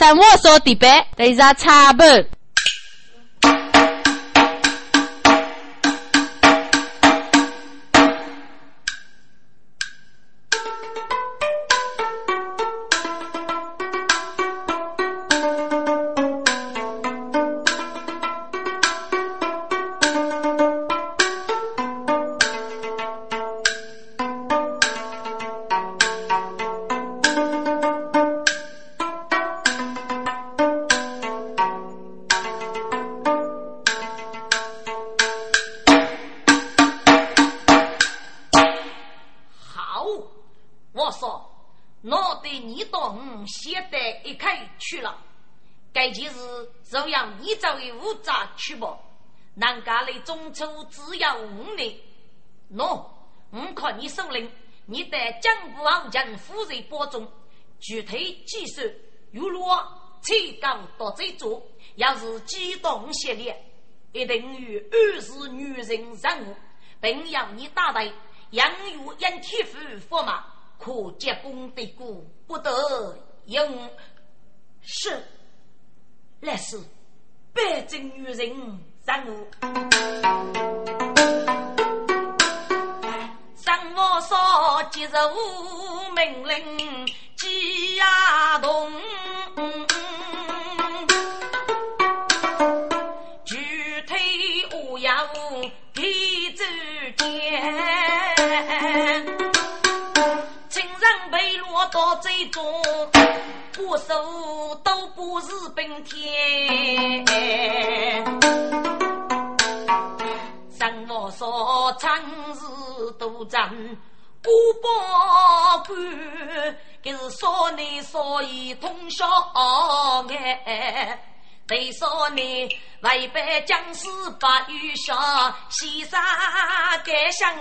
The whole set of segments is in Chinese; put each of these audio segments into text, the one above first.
三我说的白，对上差不。中秋只有五年。喏，我看你首领，你得江不傲将夫人保重，具体计算，如若才刚到这座，要是激动系列，一定与二十女人任务，并要你打队，养育因铁夫驸马，可结功的故，不得用是来是。北京女人任务，上我说接受命令，急呀动，具体我要提子见，亲人被落到最终。我手都不是本天，日多长，不报官，给是说你所以通宵哎。谁说你违背将士把雨下，西山改向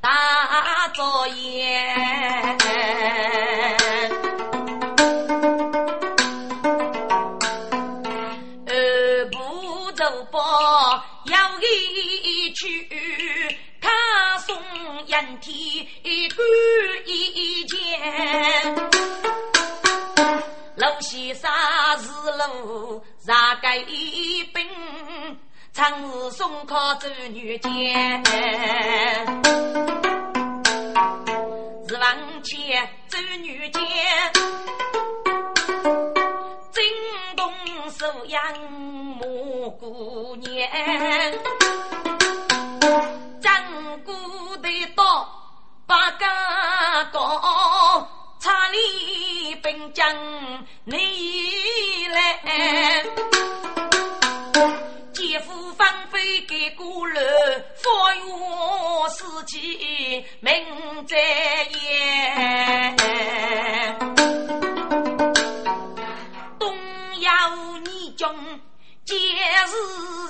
大作业。要一去看送人体干一件，楼西沙是路啥个一兵，常日送靠走女间，是往前走女间。收养母姑娘，把家高，查理兵将你来，姐夫放飞给姑娘，发育事情明在眼。将皆是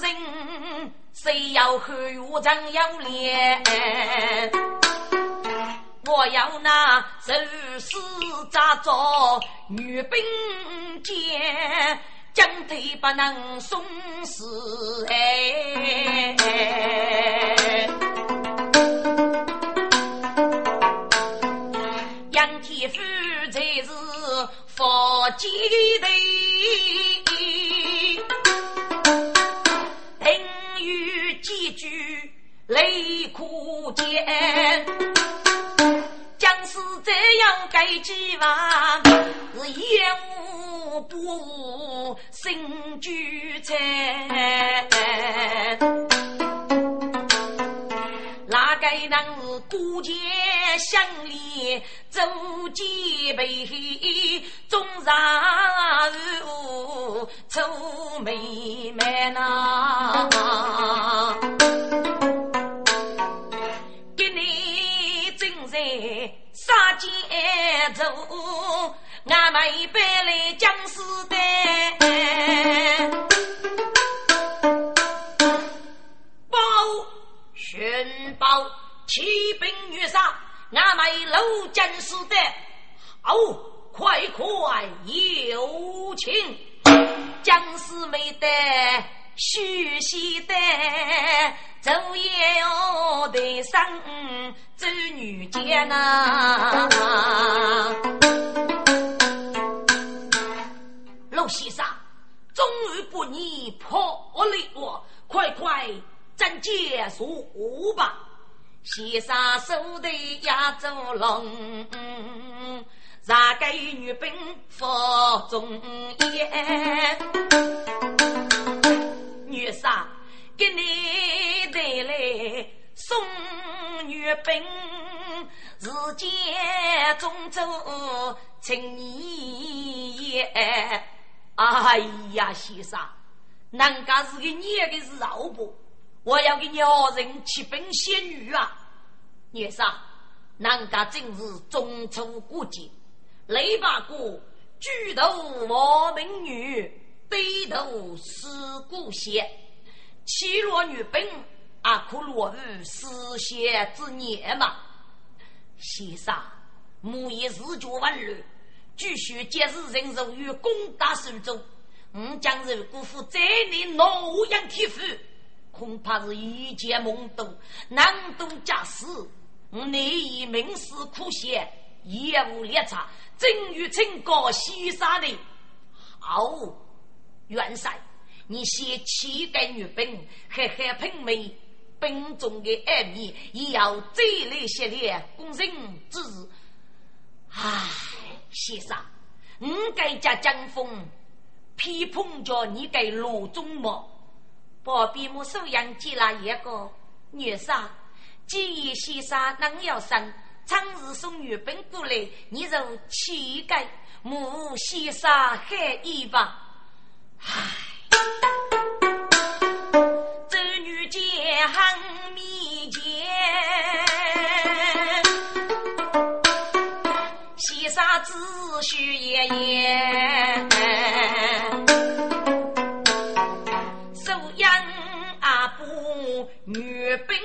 人，谁要汉武张要脸？我要那手势扎着女兵剑，将腿不能松死哎！杨天福才是佛记的。几句泪哭间，是这样该几万，是厌恶不无心聚财。哪个能是孤剑相连，走几辈终然愁眉眉呐？杀奸走，俺们一般来将士的，报宣报骑兵遇杀，俺们路将士的，哦，快快有请将士没得。许西的昼夜哦得上走女街呐，老先生，终于不你破了我，快快斩结束吧！先生手的压住龙，让给女兵服中言。给你带来送月饼，日间中州请你也。哎呀，先生，人家是个你的是老婆，我要给鸟人七分仙女啊！先生，人家正是中秋过节，雷把哥举头望明月。低头思故乡，欺弱女兵，阿可落于思乡之年嘛。先生，母以自觉万乱，继续节日人肉于攻打苏州。吾将是辜负这年诺言天赋，恐怕是一剑懵懂，难度驾驶。我难以明示苦写，业无列查，正欲请告西沙的好。元帅，你先七个女兵，嘿嘿拼命，兵中的暗面也要再来些烈攻人之日。唉，先生，我该家江风批碰着你给罗中么？不必我收养接了一个女杀，既然先生能要生，常日送女兵过来，你就乞丐母先生海意吧。唉，周女见恨面前，西沙子须爷爷，收养阿婆女兵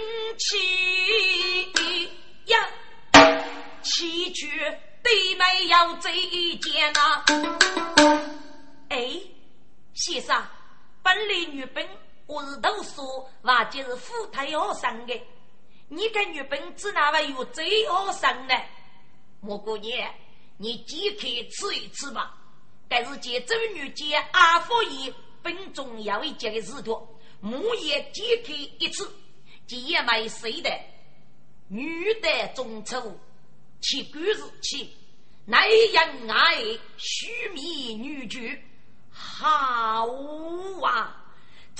是读书，或者是富太学生的。你跟女兵只哪位有最好生呢？莫姑娘，你即刻吃一吃吧。但是见周女见阿福爷本重要一节的事托，母也即刻一次，既也没谁的。女的中秋，七鬼日期，男人爱须弥女婿。好啊！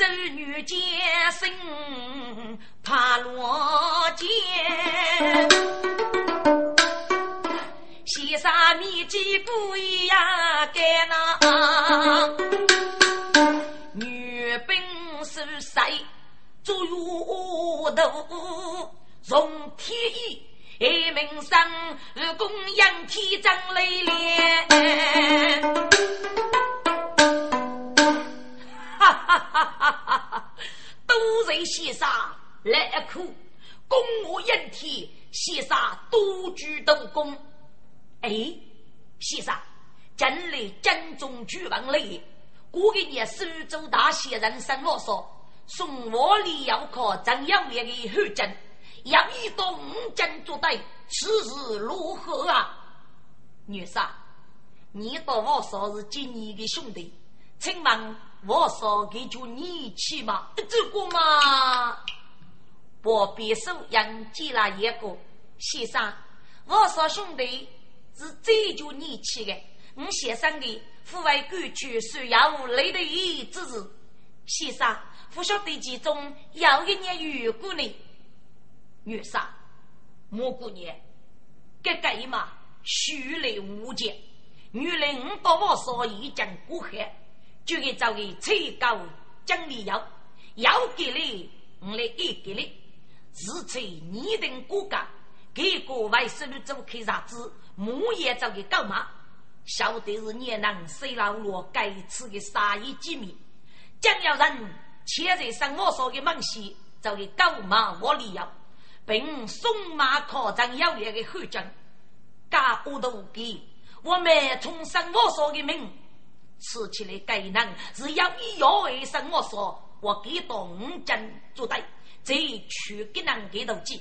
周女见生怕罗间，西沙米几不一样干那女兵是谁？做月头从天意，一名生供养天长累练。哈哈哈！哈哈！都人先生来哭，供我引天，先生多举斗功。哎，先生，今日正中举王来，过个年苏州大仙人生我说，送我礼要靠张耀烈的后阵，要一到五阵作对，此事如何啊？女婿，你到我说是今年的兄弟，请问？我说给就你去嘛，这个嘛，我别手养接了一个先生。我说兄弟是这就你去的，我先生的父为官去，需要累的一之日。先生不晓得其中有一年遇过呢，女婿，蘑姑娘，这个嘛，虚来无见，原来我到我说已经过海。就给找个最高奖励要，要给你，我来也给你。是在拟定国家，给国外收入做开啥子，木也找个高嘛。晓得是年人谁老罗该吃的杀意机密，将要人牵在上我说的梦西，找个高马我理要，并送马考证要员的后将，加我都给，我们从上我说的名。吃起来该能是要以药为生，我说我给到五斤做对，再去给人给到几。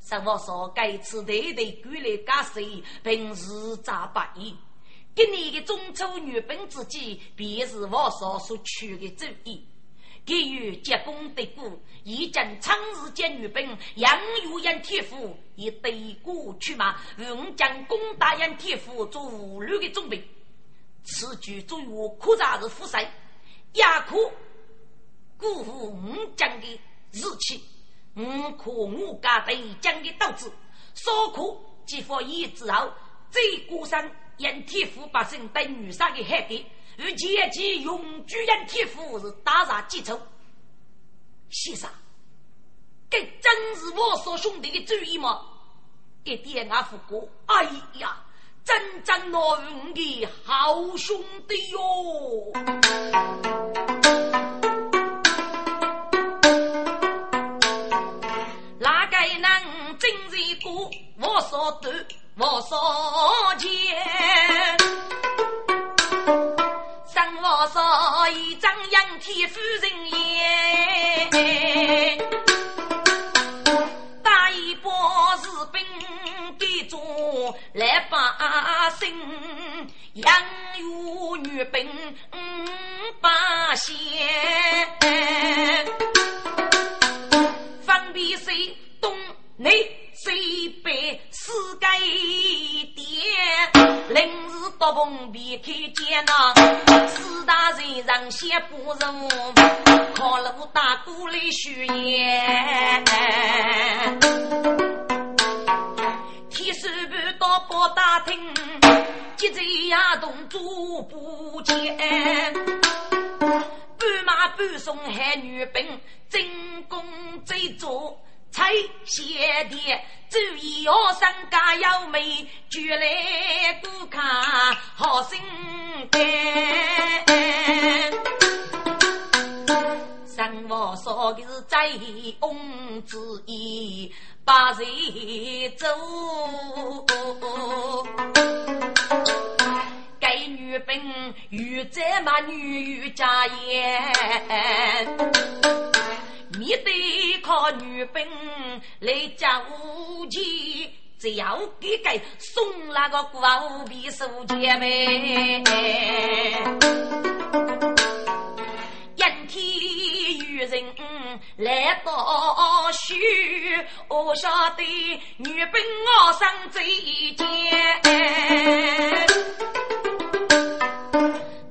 生我说该吃对对归来加水，平时咋办？给你的中秋女兵之计，便是我所所取的主意。给予结功的故，已将长日见女兵，杨玉燕铁夫以对过去嘛，我将攻打杨铁夫做无虑的准备。此举作为我可咋是负债，也可辜负我将的日气，我可我家对将的斗志，所可即发一之后，最孤身杨铁夫百姓对女杀的害给。与前期永居人铁夫是大杀记仇，先生，这真是我所兄弟的主意吗？一点阿福哥，哎呀，真正我的好兄弟哟！哪个能真是个我所对，我所见？我说一张杨天夫人言，来把心，杨有女兵把仙，分别谁东南西北四界点，临时多碰别开见呐。四大人上先不人，靠路大鼓来许愿。天师不到报大厅，急在亚东做不见。半马半送海女兵，进宫最做。采仙的，注意学生家有美，举来观看好心肝。生活说的是醉翁之意不在酒，该女兵遇这么女家言。你得靠女兵来交钱，只要给给送那个狗皮书钱呗。阴天人来报喜，我晓得女兵我上最贱。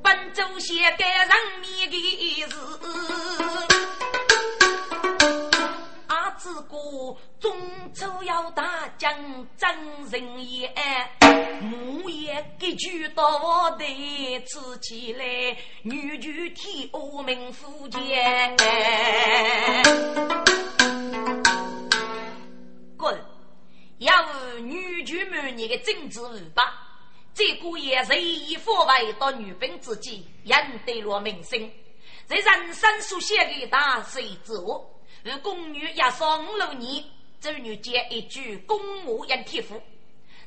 本周写给人民的事。中秋要打将真人言，木叶给举到我的吃起来，女婿替我们夫见。滚！要女婿们你的政治五八，这个也随意发为到女兵之际，赢得了民心，在人生所写的大水之物。而宫女也少五六年，周女接一句“公母应贴服”，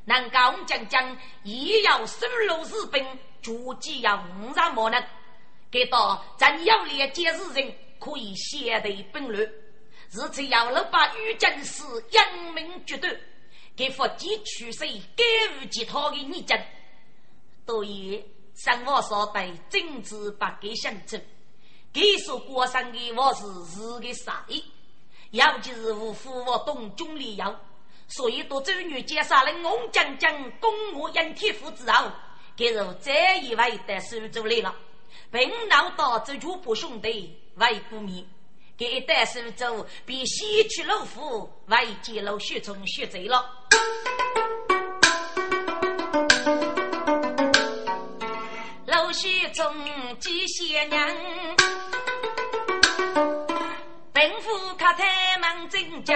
南高将将也要收入士兵，逐计要五十万人。给到真要连接日人，可以先队并乱。日此要了把御将士扬名绝对，给伏击取水，该无其他的逆境。所以生活所带政治不给相争。给说过生的我是日的杀意，尤其是无父我东军里有，所以多周女介绍了翁将将攻我杨天府之后，给如这一位的收走来了，并闹到这全部兄弟为不灭，给一代收走，便西去老夫为揭露血从血贼了。老血从几些年。政府开太忙正经，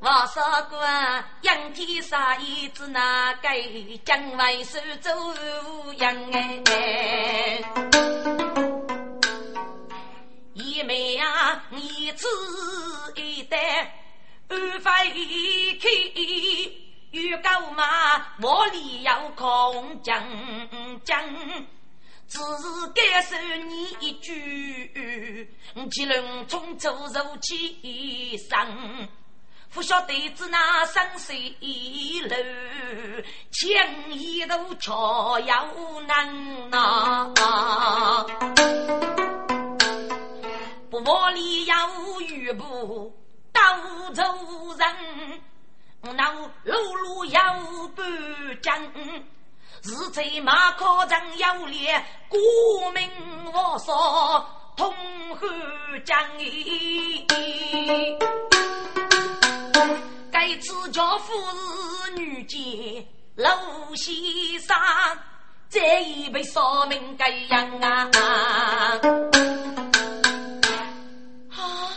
我说过杨天杀一子那个将为苏州杨哎，一妹啊一子一代二发一开，预告嘛我里要空将将。只是感受你一句，吉龙从走入其上，不晓得子那山水楼，千一度桥要难呐。不窝里有雨布，到处人，那路路有半江，是在马口上有列，国民我说同欢江该次家夫是女杰楼先生，这一辈说明该样啊！啊，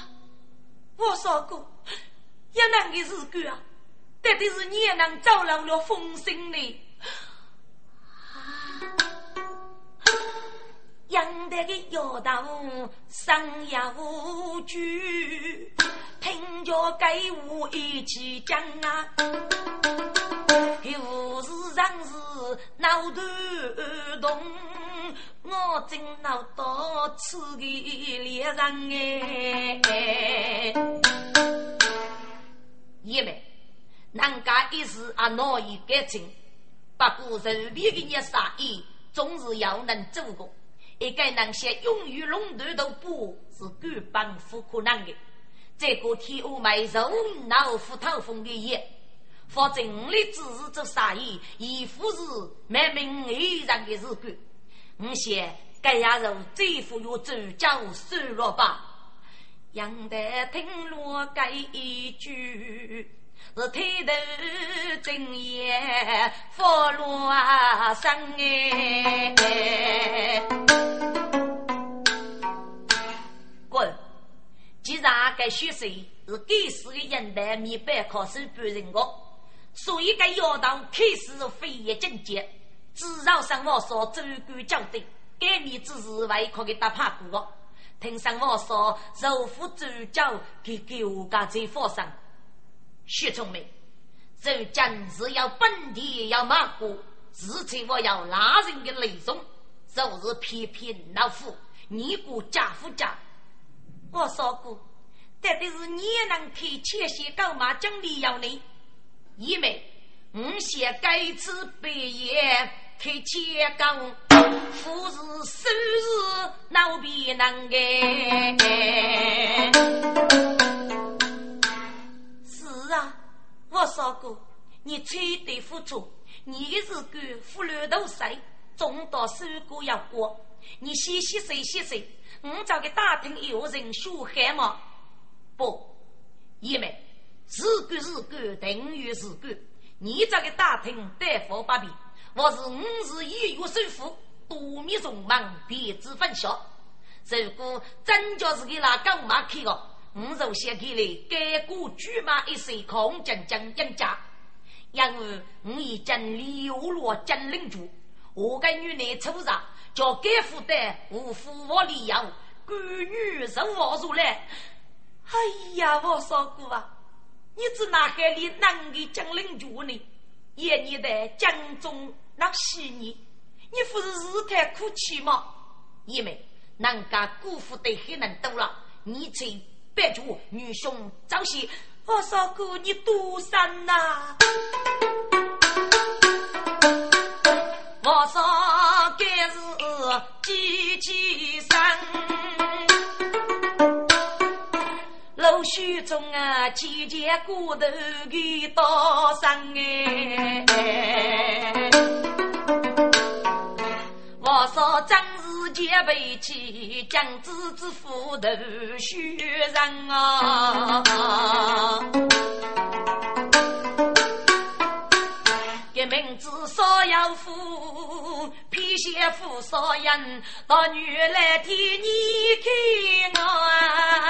我说过，也能的日子啊，到底是你也能走上了风声呢？杨德的摇头声也无惧，听着给我一起讲啊，有事让事闹头痛，我真闹到此个脸上哎！爷们，人家一时啊难以改正，不过随便的你杀意，总是要能做过。一个能些勇于垄断的布是根本不可能的。这个天下没肉脑斧头风的也，否则我的只是做生意，亦不是没名义上的事干。我想，该下肉最富有主教收了吧？杨德听落该一句。是抬头睁眼，佛罗生哎！滚！既然该学生是该死的。人代米班考试半人个，所以该要到开始飞跃境界，至少上我说主管交代，该米只是为可给打趴过。听上我说，肉夫主教给给我家在佛上。徐聪明，这今是要本地要马过，事情我要拉人的内容，就是批评老夫，你过家夫家。我说过，但的是你能开前些高马奖励要你，因为我先该次毕业开前高，富是收入老必能给。洗洗睡洗睡，我找个打听有人血汗吗？不，因为日干日干等于日干，你找个打听对付不比。我是五日一月首富，多米匆忙，别子分晓。如果真叫是给那狗马开个。我就先给你改过骏马一岁空将将养家，因为我已经流落金陵住，我跟女内出上，叫该负担无父我理由，官女受我入来。哎呀，我说过啊，你只哪海里南的金陵住呢？一年的江中那西你，你不是日太苦气吗？因为人家姑父的很人多了，你才。别住，女兄早些，我说过你多山呐。我说该是几几山，老许中啊，几件骨头给刀上哎。我说真是。结背起将子之斧头血染啊！一名字少要富，皮鞋富少人，到女来替你看啊！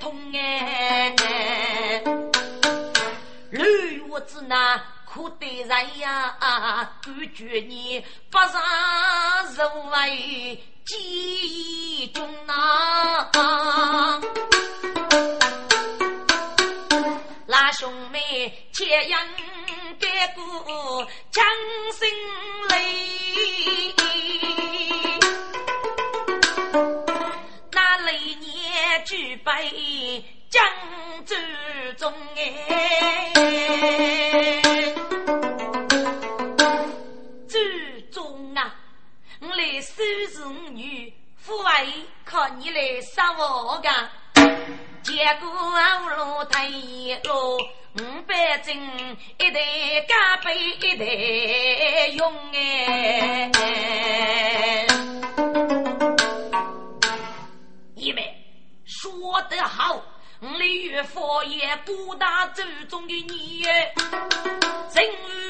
痛哎，绿我子那苦得人呀，感觉你不上肉为几中啊，那兄妹切样。别过强心泪，举杯江州中哎，州中啊，我来收拾女，父爱靠你来杀我噶，结果路太路。五百斤，一袋加倍一袋用哎！好，我的岳父也不大注重的你，人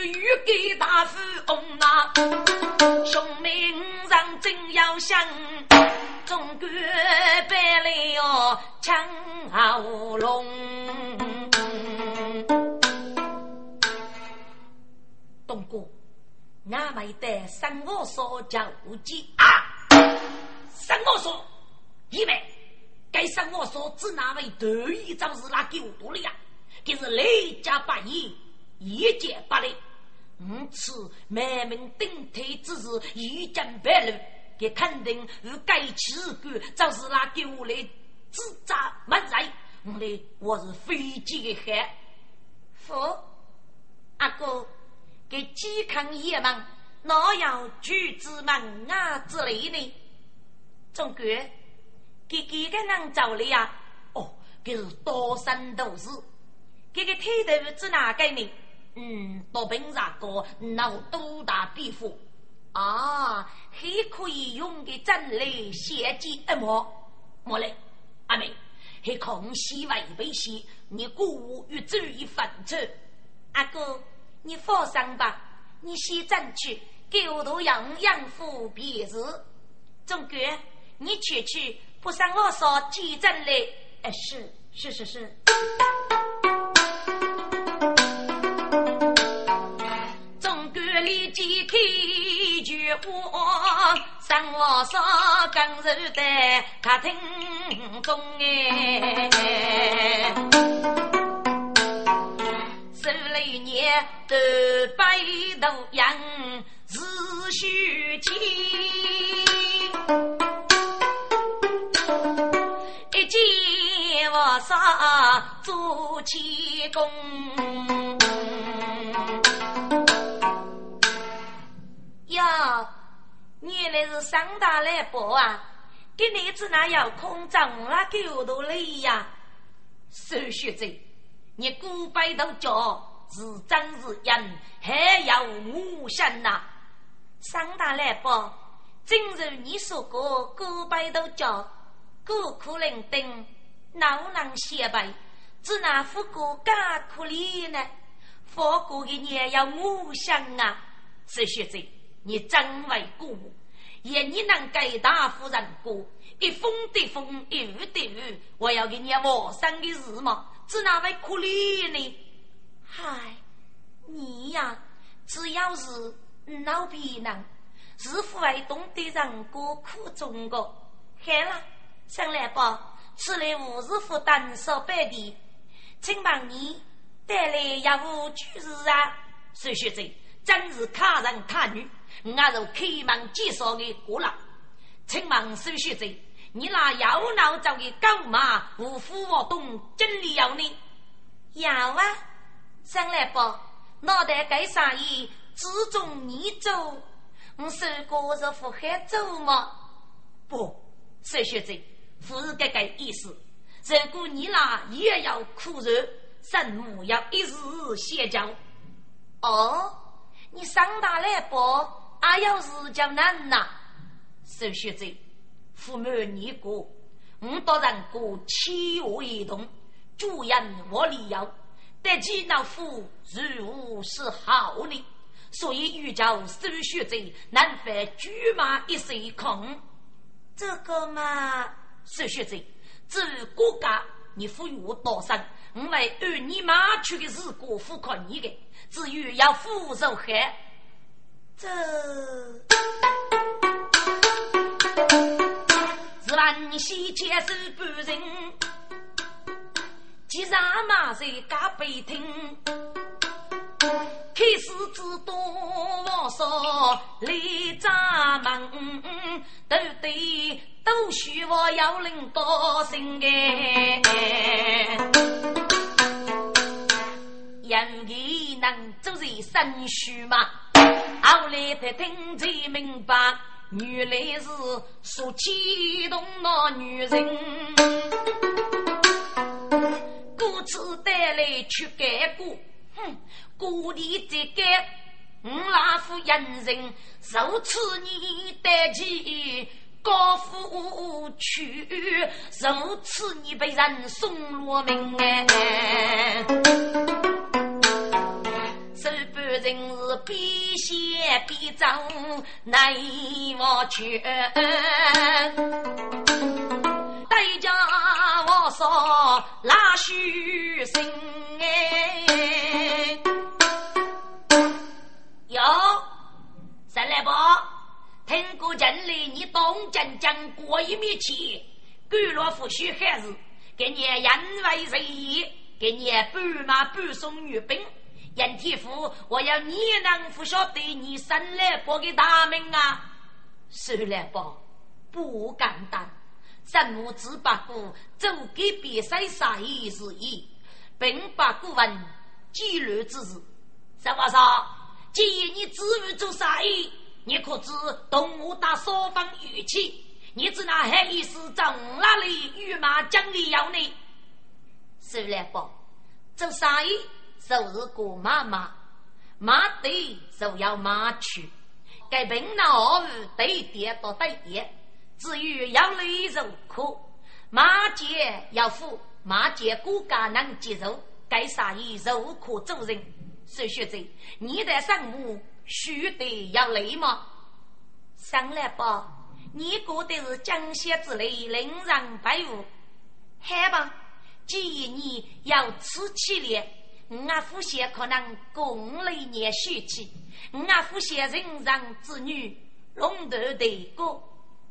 与给大富翁呐，兄妹五人真要想，中国白了抢好龙。东哥，俺没得生活所叫急啊！生活所，因为该生活所指那位得意招是那狗多了呀？就是雷家八义，一劫不利。五次满门顶替之事已经败露，给肯定与该起官就是那狗来自责没在。我嘞，我是飞机的海。父，阿哥。给健康爷们，哪有举子门啊之类呢？总管，给几个人走了呀？哦，给是多生多死。给个剃头是哪个呢？嗯，多平啥个？脑多大皮肤？啊，还可以用的针来写记一模。莫嘞，阿妹，还空西外背西，你鼓舞与注意分寸。阿哥。你放心吧，你先争取，给我都养养父别事。总管，你去去，不上我说记账来。哎，是是是是。总管立即开句话，上我说刚柔的他听懂哎。一年都背头羊是虚情，杀做气功。呀，原来是上大来报啊！给你子那要空张那狗头来呀？收学者，你古背头叫。是真是人，还有无声呐！上大来报，正如你说过，古白都叫孤苦伶仃，老能显摆，只拿富过更可怜呢？富过的也要无声啊！是学者，你真为过，愿你能给大夫人过，一风的风，一雨的雨，我要给你我生的事嘛，只那位可怜呢？嗨，你呀，只要是老皮人，是否会懂得人过苦中的？好了，上来吧，此来无是负担少百的，请帮你带来一壶酒事啊！孙学者真是卡人卡女，我如开门介绍的过了，请问孙学者，你那要闹走的狗马无虎活动真理要呢？要啊！上来吧，脑袋该啥意？只中你走，我说过是福海走吗？不，孙学者，不是这个意思。如果你俩也要苦肉，生母要一日歇教。哦，你上大来不？还要日叫难呐？受学者，父母你过，我当然过七我一同，主人我理由，得其老夫如何是好呢？所以欲教受学者，难犯驹马一岁空。这个嘛，受学者，至于国家，你赋予我多少？我为按你妈去的是国付款你的，至于要付受害，这是万喜接受半人，既然马在加悲听，开始只多我说李闸门，都对都需我要领多心哎。人义能做人生虚嘛？后来才听才明白，原来是说激动那女人，故此带来去改过。哼，故里这个我老夫人人，受此你得起高夫去，受此你被人送落命哎。人是边写边走，难我去。对家我说拉虚心哎，哟，三来伯，听过城里你东江江过一面去，甘罗夫须还是给你人为谁？给你半马半送女兵。任天福，我要你能不晓得你生来报给大名啊？生来报不简单，生母只把过走给别谁杀意是意，并把古文记录之事。什么说？既然你自于做杀意，你可知动物打双方语气？你只拿黑意思从哪里与马讲理要呢？生来报做杀意。就是过马马，马对就要马去。该平那二五对点到对点，至于要累肉可，马节要富，马节骨架能接受。该啥意肉可做人？孙学者，你在上母须得要累吗？上来吧，你过的是江西之类，令人佩服。好吧，既然你要吃起来。我阿父先可能共了一年血气，我阿父先人上子女龙头对过，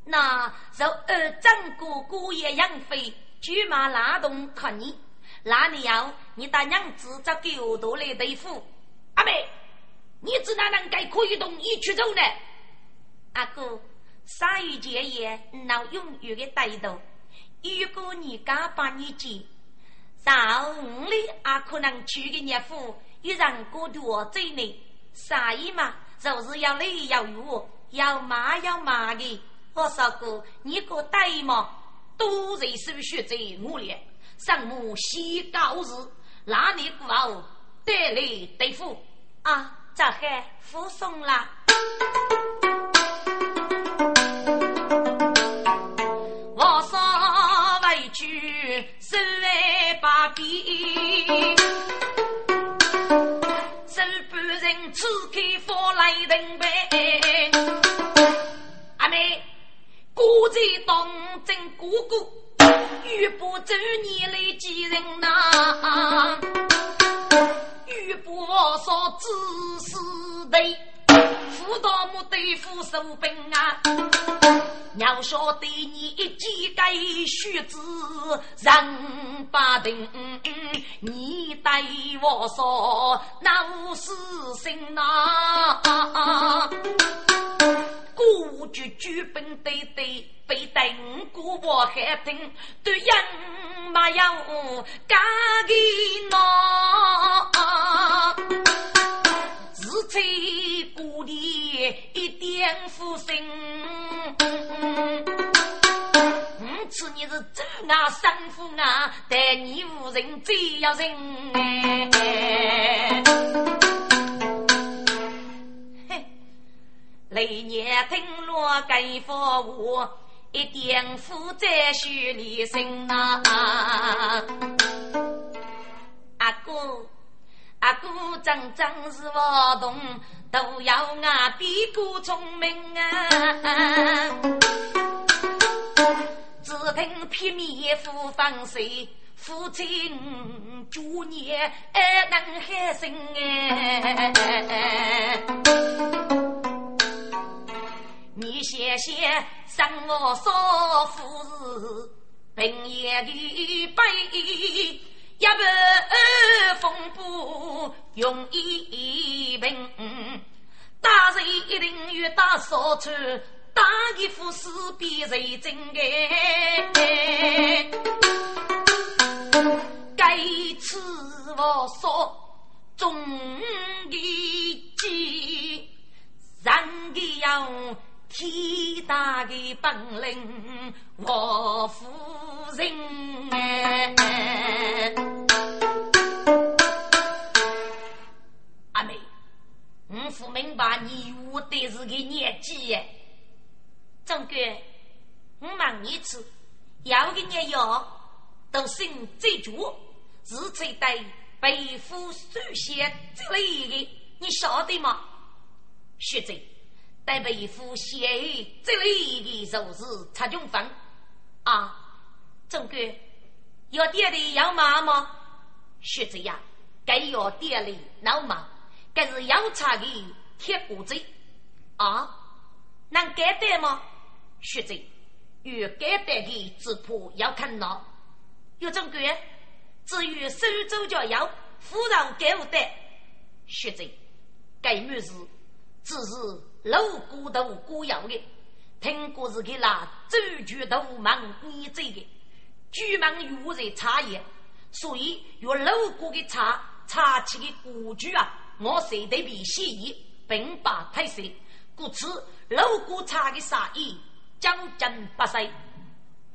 那就二长哥哥也养肥，驹马拉动看你，那你要你大娘子找狗头来对付？阿妹，你只哪能该可以同意去走呢？阿哥，鲨鱼姐也闹永远的带头，如果你敢把你接。上五里阿可能娶个岳父，一人过多走呢。啥意嘛？就是要累要 욕， 要骂要骂的。我说过，你个呆嘛，都在手学在我里。上母喜高日，那你过后得来对付啊？这还附送了。我说委屈，身为把柄，手半人刺开放来人呗。阿妹，孤在当真哥哥，欲不走你来几人呐？欲不我说只是对。辅导木对付手兵啊！要晓得你一记该须知人不定，你对我说那无是心呐？古句举本对对，被等过我还听，对人没有假的孬。是在故里一点负心，我此你是走啊生父啊，待你无人最要人哎。嘿，雷年听落该佛话，一点负债须离身呐。阿哥，阿哥，真真是我懂，都要俺比哥聪明啊！只听撇面父放水，父亲祝年能海生哎！你谢谢生我少妇是平夜的悲。一把风波用一平，打人一定要打少出，打一副死比谁真哎！该吃我说中的鸡，人的要天大的本领，我夫人哎！我不明白你我的是个年纪耶，总哥，我问你次，要个年药都姓最主，是最对背负书写这类的，你晓得吗？学者带背负写这类的就是蔡中芬啊，总哥，要店里要妈吗？学者呀，该要爹的老妈。该是药茶的铁骨子啊，能改得吗？学者，有改得的只怕要看到。有种鬼，至于苏州叫要夫人改不得。学者，该女士只是老骨头骨要的，听过是给那周全都忙你这个，居民有在茶叶，所以用老骨的茶茶起的古具啊。我谁得比协议，并把太岁，故此老古茶的杀意将真不衰。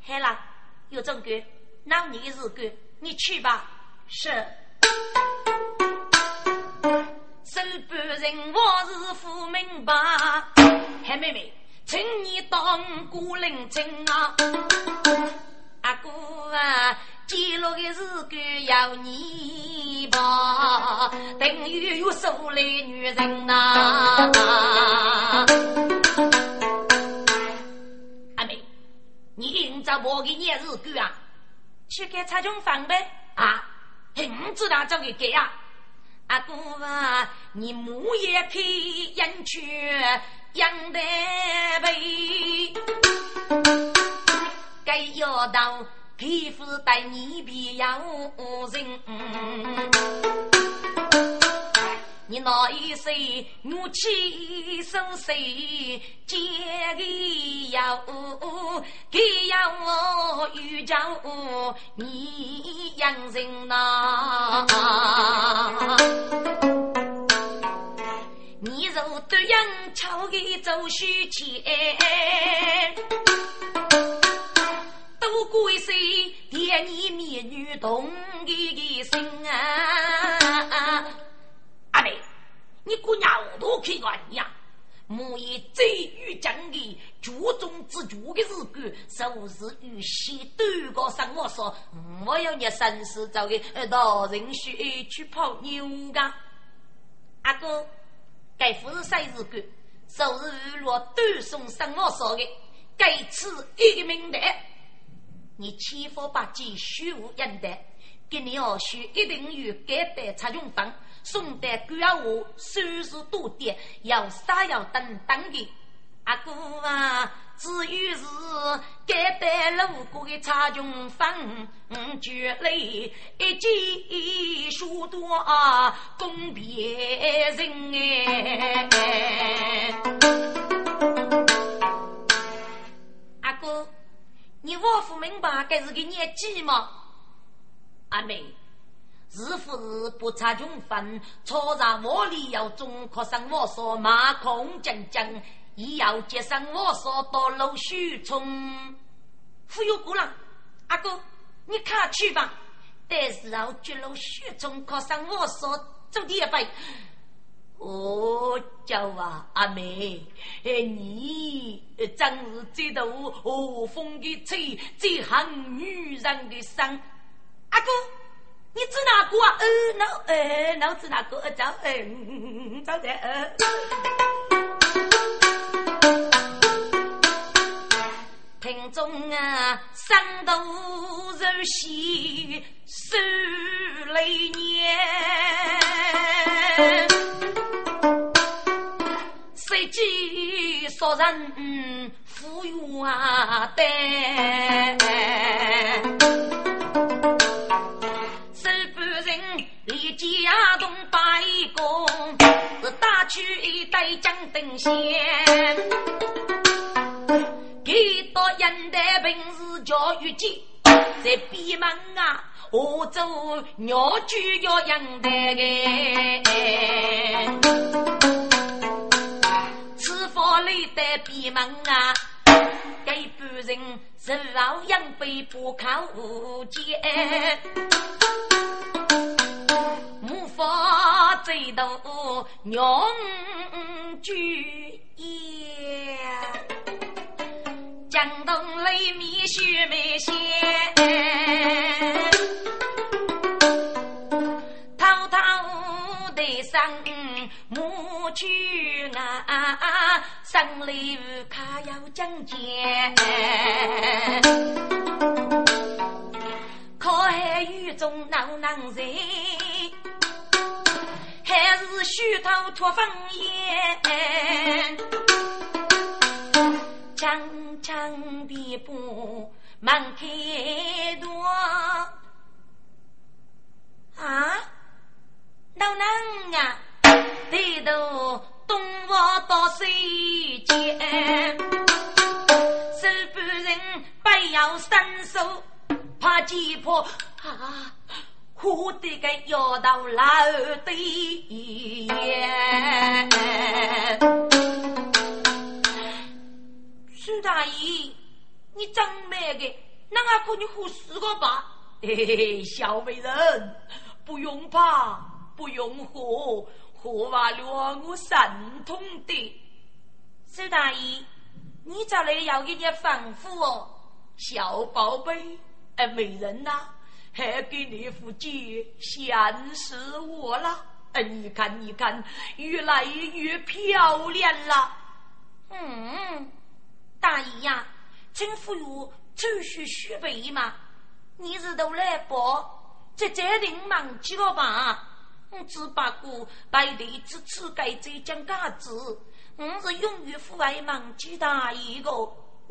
好了，有种个，那你日个，你去吧。是。手半人我是不明白，黑妹妹，请你当孤零精啊，阿哥啊。记录的是个要你吧，等于有数来女人呐。阿妹，你应着我给你日干啊？去给蔡中放呗啊！很知道这个给啊。阿哥啊，你母也配养去养得肥，该要到。皮肤待你比要人，你那一岁怒气生谁？借给要给要我遇着你养人呐？你若对人巧给走虚钱。都怪谁爹你灭女动的个心啊！你姑娘多可爱呀！母以最于讲的注重自主的日子，收拾与西多个生活说，我要你生死走的大人需去泡妞噶。阿哥，该不是生日干，收拾娱乐多送生活说的，该此一个名单。你千方百计虚无应得，给你二叔一定有该得插用房，宋代官话收拾多点，要啥要等等的。阿哥啊，至于是该得路过的插用房，绝累一记许多啊，供别人哎。阿哥。你我不明白，该是个年纪吗？阿妹，是不是不差穷分？错上我里要中课生我说马空将将，也要接上我说到陆续冲。忽悠过了。阿哥，你看去吧。但是后绝路雪中靠上我所走的一辈。哦，叫啊，阿妹，哎，你真是知道和风的吹，最恨女人的伤。阿哥，你指哪个啊？呃，那呃，那指哪个？呃，走，嗯，走的，呃。庭中啊，三度如戏，受累年。谁知说人富裕啊的，家东摆工，是打去一袋江灯线。给到人的本事教育局，在闭门啊，我做鸟居要养的个。我里的闭门啊，给半人是老杨被不靠肩，无法追到娘居也，江东里面须没仙，滔滔的上。母去啊，生里无卡要讲钱，可海雨中闹难人，还是虚头托风烟，长长的步门开多啊，闹难啊！抬头东望到西间，手半人不要伸手，怕击破啊！哭得个摇头老的眼。苏大爷，你真美个，那俺可你哭死个吧？嘿嘿嘿，小美人，不用怕，不用哭。何话了我神通的，苏大爷，你这里有一点吩咐哦，小宝贝，哎，美人呐，还给你夫姐显示我了，哎，你看，你看，越来越漂亮了。嗯，大爷呀，请服有储蓄许备嘛？你是都来报，这决定忘记了吧？我只把过白地之次该浙江嘎子，我是永远不会忘记他一个。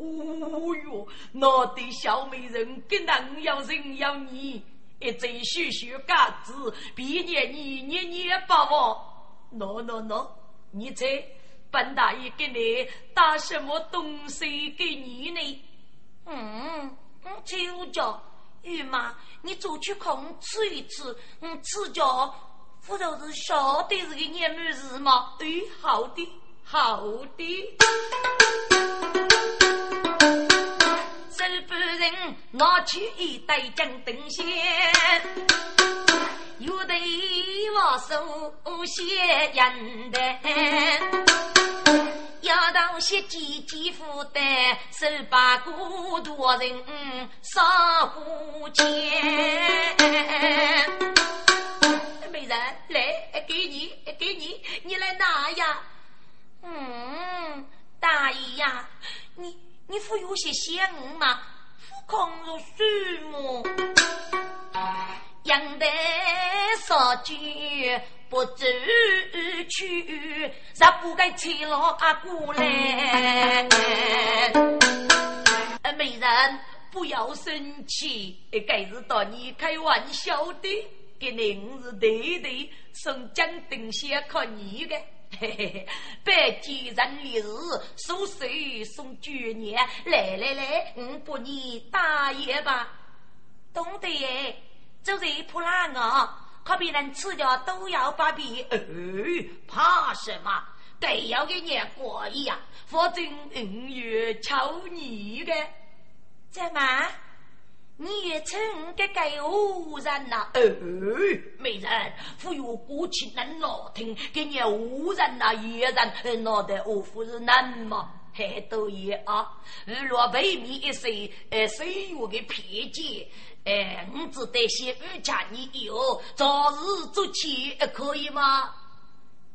哦哟，那对小美人跟人要人要你，一再学学嘎子，毕业你年年把我。喏喏喏，你猜本大爷给你打什么东西给你呢？嗯，我就叫玉妈，你走去空吃一吃，嗯，吃着。不就是晓得是个年满日吗？对，好的，好的。手半人拿起一袋江灯线，有的我手写人的，要到些几几负担，手把孤独人上户钱。美人，来，给你，给你，你来拿呀！嗯，大爷呀，你你不有些嫌我吗？不空如水么？养得少句不知趣，啥不该欺老阿姑来？美人，不要生气，该是当你开玩笑的。给您是对对送江定先看你的，嘿嘿嘿，百几人立日，送水送九年，来来来，我把你打一吧。懂得耶，就是破烂啊，可别人吃掉都要把皮。哎，怕什么？得要给你过一呀，否则五月敲你的。怎么？你也称这个无人呐？哎，美人，忽悠过去能闹听，给你无人呐，野人闹得我夫人难嘛？还多也啊！如若背面一些呃岁月的偏见，哎，我只得先预家你以后早日做起，可以吗？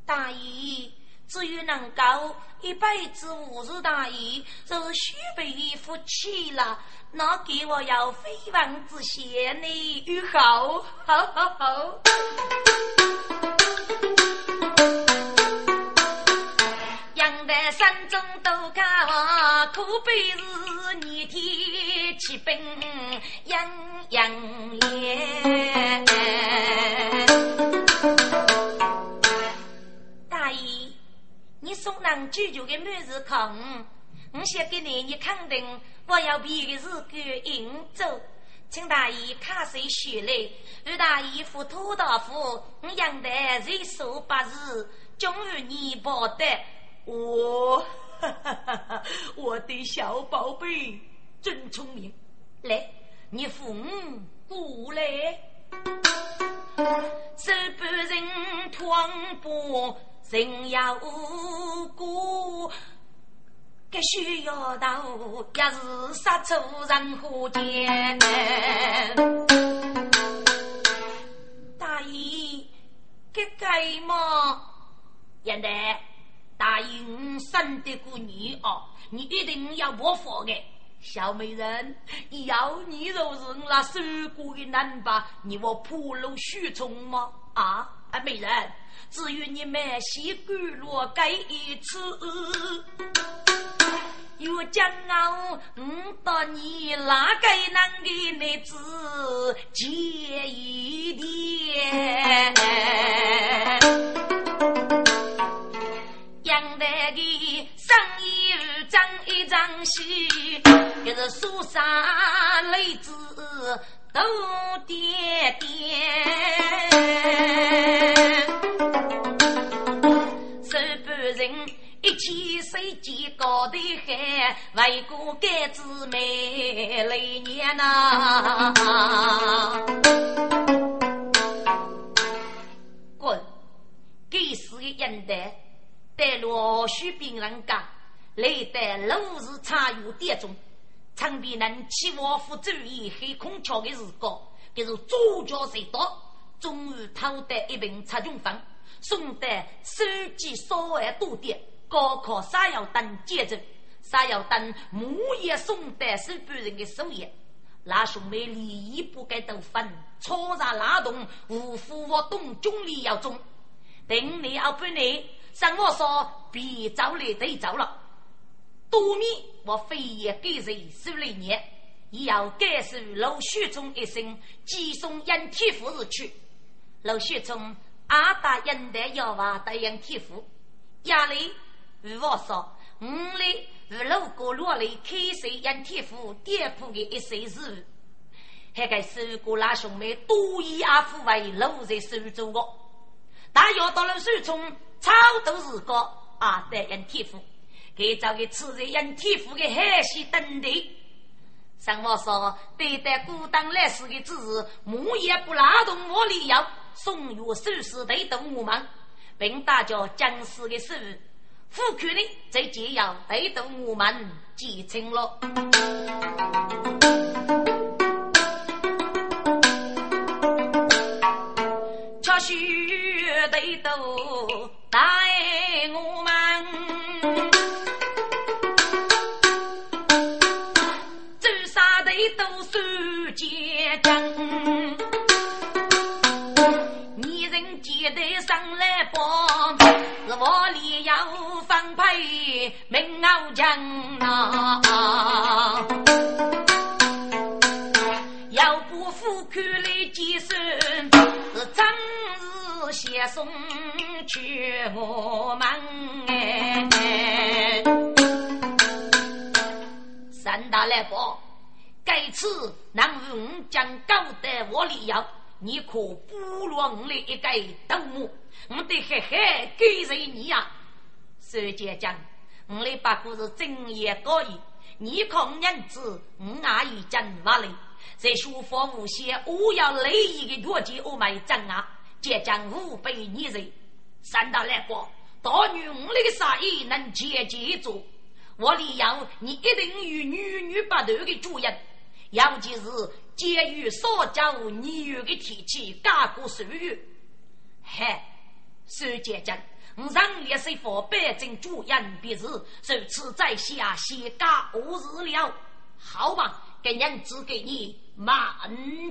大姨。至于能够一辈子无事大意，是许辈的福气了。那给我要飞黄之先呢？好，好好好。养在山中都看，可悲是逆天起兵，养养也。送人舅舅的满是空，我写给你，你肯定我要比的是个应走，请大爷看谁学来，与大爷扶土大夫，我养得人寿八日，终于你报得我，我的小宝贝真聪明，来，你扶我过来，这半人团不。人要过，该需要到也是杀出人河间。大爷，该该么？现在大爷生得过你哦，你一定要模仿的。小美人，要你若是我那受过的难吧，你我破露虚从吗？啊，啊，美人。至于你们西关落该一次，有将傲，嗯，到你哪个能给那子接一点？杨台的生意张一张戏，就是说啥雷子都点点。一起水几高的海，为过该姊妹来年呐。滚！给死的应得，带罗须病人家，来得路日茶余店中，常被人欺我夫注意黑空桥的时光，便是左脚谁多，终于偷得一瓶茶中方，送得手机稍微多点。高考啥要等接着，啥要等木叶送得是别人的手艺。那兄妹利益不该都分，错在拉动无福我东中里要中。等你要不你，像我说别走了得走了。多米我非也给谁收了年，也要感受老雪中一生寄送杨铁夫而去。老雪中阿大应得要话答应铁夫，家里。如我说，我来如路过落来开水杨天府店铺的一些事务，还给收过那兄妹多以阿父为路在手中的，但要到了手中，超都是个阿在杨天府，给找个吃在杨天府的海鲜等地。上我说，对待孤单来时的指示，木也不拉动我理由，送入收拾对等我们，并大家将士的事务。富贵呢，这就要得到我们继承了。确实得到带我们，明傲强啊，要不富看来计算，是真是先送去我们哎。三大来报，该次能用将高德我里要，你可不落我的一个头目。我得嘿嘿给谁你呀？首先讲，我来把故事正言高义，你空人子，我阿姨真不灵。在书法无限，我要雷一个逻辑，我买真啊！即将五百女人，三大来过，大女五那个杀意能接接住。我里要你一定与女女不断的主人，尤其是监狱所教女人的提起，加过手语。嘿，苏杰真，我让烈士佛百姓主人，便是如此在下，先加无日了。好吧，给人只给你慢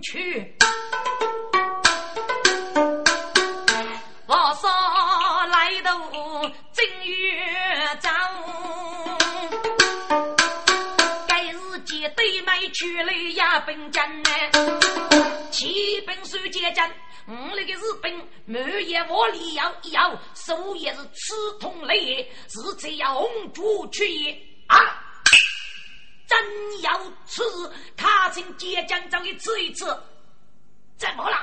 去。我说来到正月早。对妹去了呀，本将呢？七本书结阵，我那个日本满眼我里要要，手也是刺痛泪，是这样红烛去啊！真要吃，他请结将找你吃一吃，怎么了？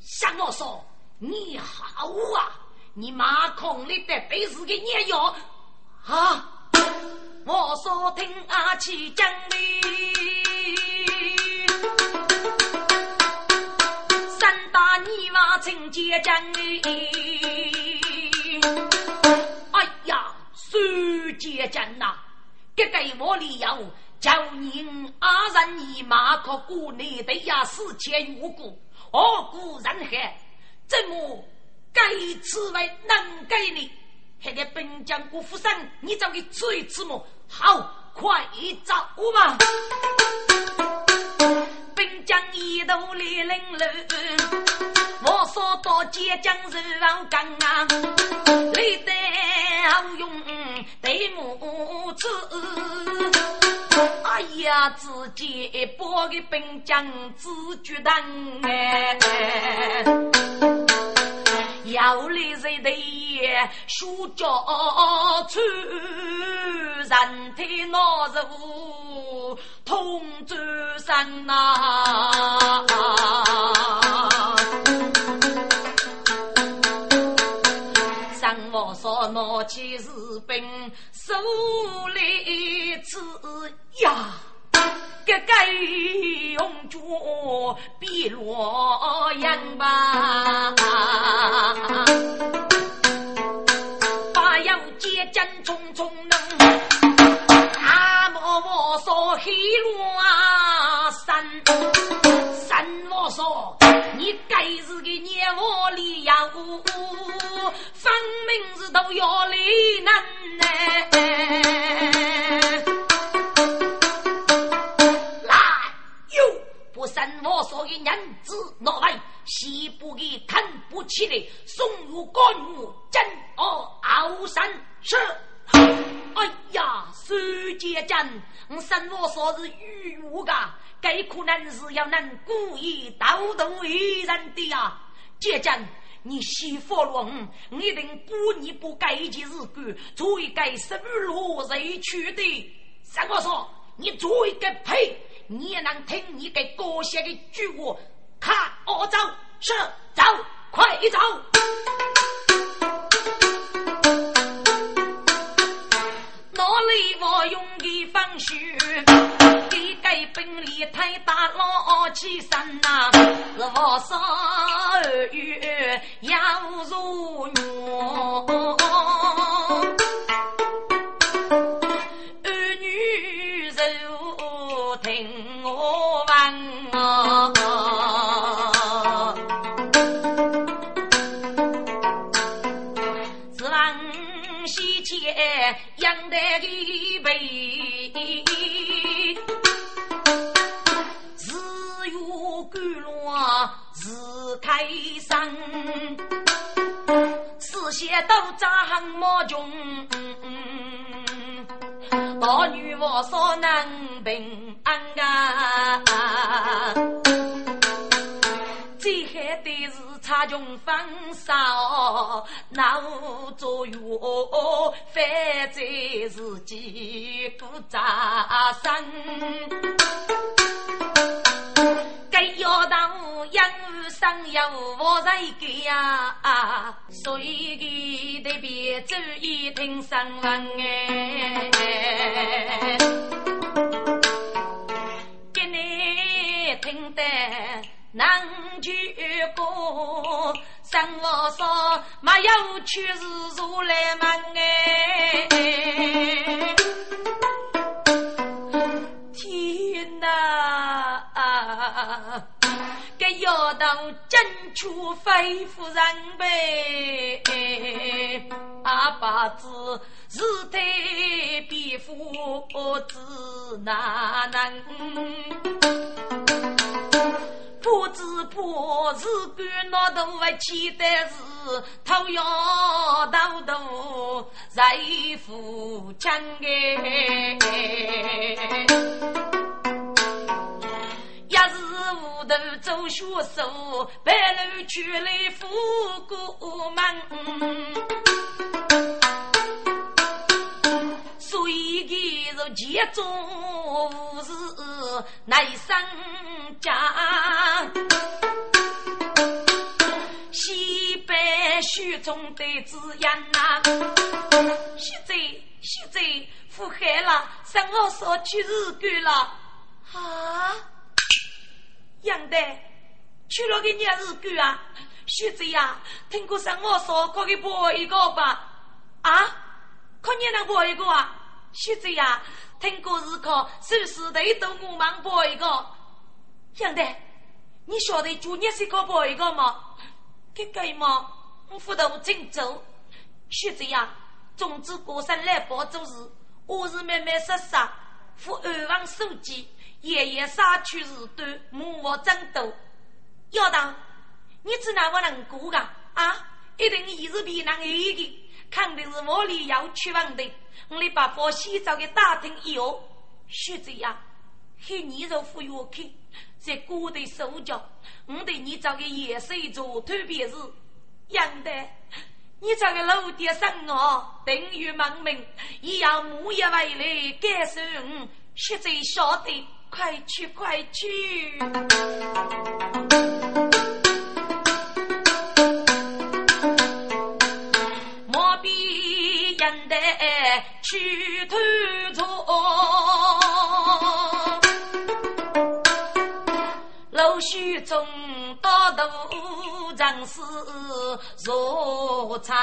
向我说你好啊，你马空里的背是个孽药啊！我说听阿七讲的，大泥娃请接讲的。哎呀，苏姐讲呐，这个我理由叫您阿人你马可过内的呀，死前无辜，何故人害？怎么该此为能给你？那个本将国夫生，你找给吃一吃么？好，快走嘛！本将一头立领路，我说到结将日老干啊，累得好用对木子。哎呀，自己拨个兵将自觉当哎。要来人的书教出，人体脑肉痛周身呐。说拿起士兵手里吃呀。个该用着比洛阳吧，西部的看不起来，送入官府真而傲山是。哎呀，苏杰真，我生我所是愚误的，该可能是要能故意盗渡一人的呀。杰真，你媳妇了我，一定不你不该件日干，做一个收罗人去的。生我说，你做一个配。你也能听你给歌写的句话，看我走，是走，快走。哪里我用的方式，给给本领太大了起身呐，是我少月要如愿。生，四些都长毛穷，大女我所能平安啊。最害的是差穷分少，闹作怨，反在自己不扎身。该要当养生要我在个呀，所以得别注意听声闻哎，给你听得能句歌，生活说没有趣事如来问哎，天哪！要到正处非夫人呗，阿爸子是对比夫子哪能？不知不是干那头不起的是头要头头在富强哎。无头走学手，白露去来富过门。所以今日见中无事难生家，西北雪中的滋养呐。现在现在富海了，生活少去日干了啊！杨德，去了个年日干啊？学子呀，听过生我说可以播一个吧？啊？可你能播一个啊？学子呀，听过日考，是不是得都我忙抱一个？杨德，你晓得就业是可抱一个吗？这个嘛，我辅导郑州。学子呀，总之过生来报做事，我是慢慢说啥，付二万手机。爷爷杀去日短，母我争斗。要当，你只拿我能过个啊？一定也是比那一个，肯定是我里要去问的。我里把佛洗澡给打听以后，学这样，黑泥肉服药去，在锅的手脚，我对你找个野生做，特别是养的，你找个老爹生我，等于亡命，也要木叶为来感受我，学这晓得。快去快去！莫比人的去偷错，陆续中到头正是如草。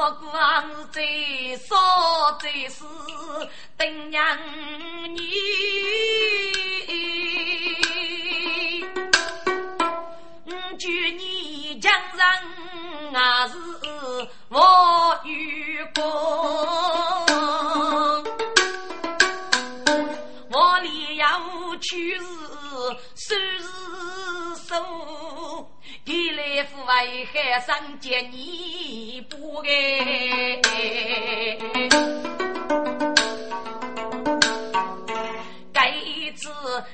我说光是最少最是等娘你，就你江人啊是我遇过，我里要去是收拾来福为海上见你不该，该次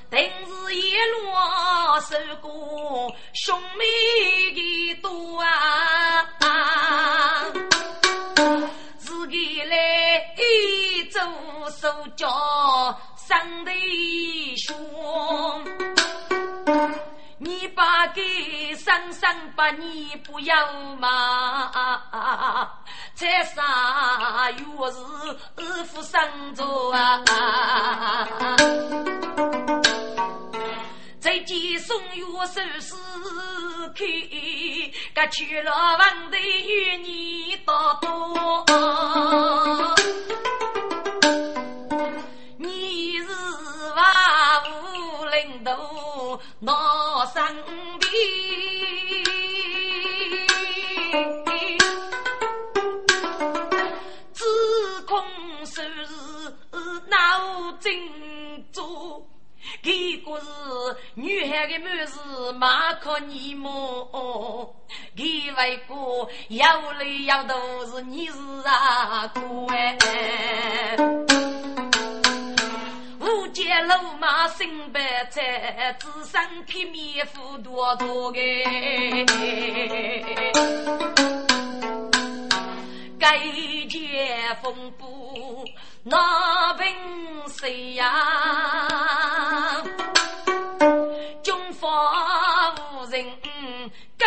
定是一路受过兄妹的多啊，自己来做手脚生的凶。你把给生生把你不要嘛？才啥月是二夫生着啊？再见送月寿司开，该去了房的与你多多。你是万物领导。闹生病，只恐是脑震作，这个是女孩的满是马可尼莫，给外国要来要都是你是啊哥哎。五街路马新白菜，只身披面糊多多个。改劫风波那凭谁呀？军法无人各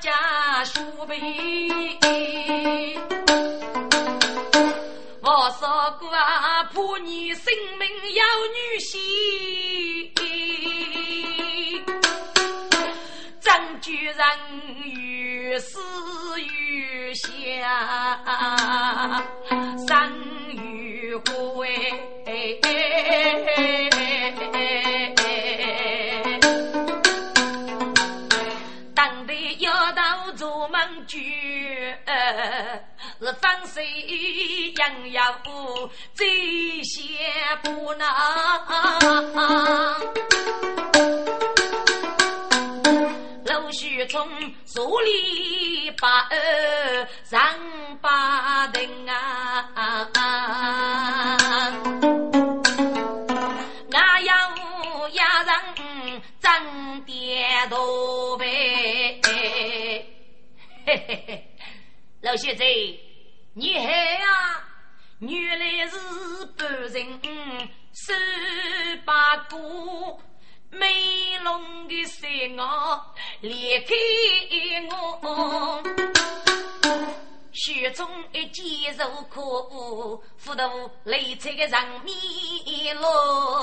家书背，说过啊，怕你性命有女婿，张居人越死越下，生于灰。是风水杨耀武最先不能，陆续从树里把二上把灯啊，俺要压人争点多呗，嘿嘿嘿。老小子，你害啊！原来是半人十八个美容的三我离开我，雪中一见如可恶，糊涂泪出个人面落。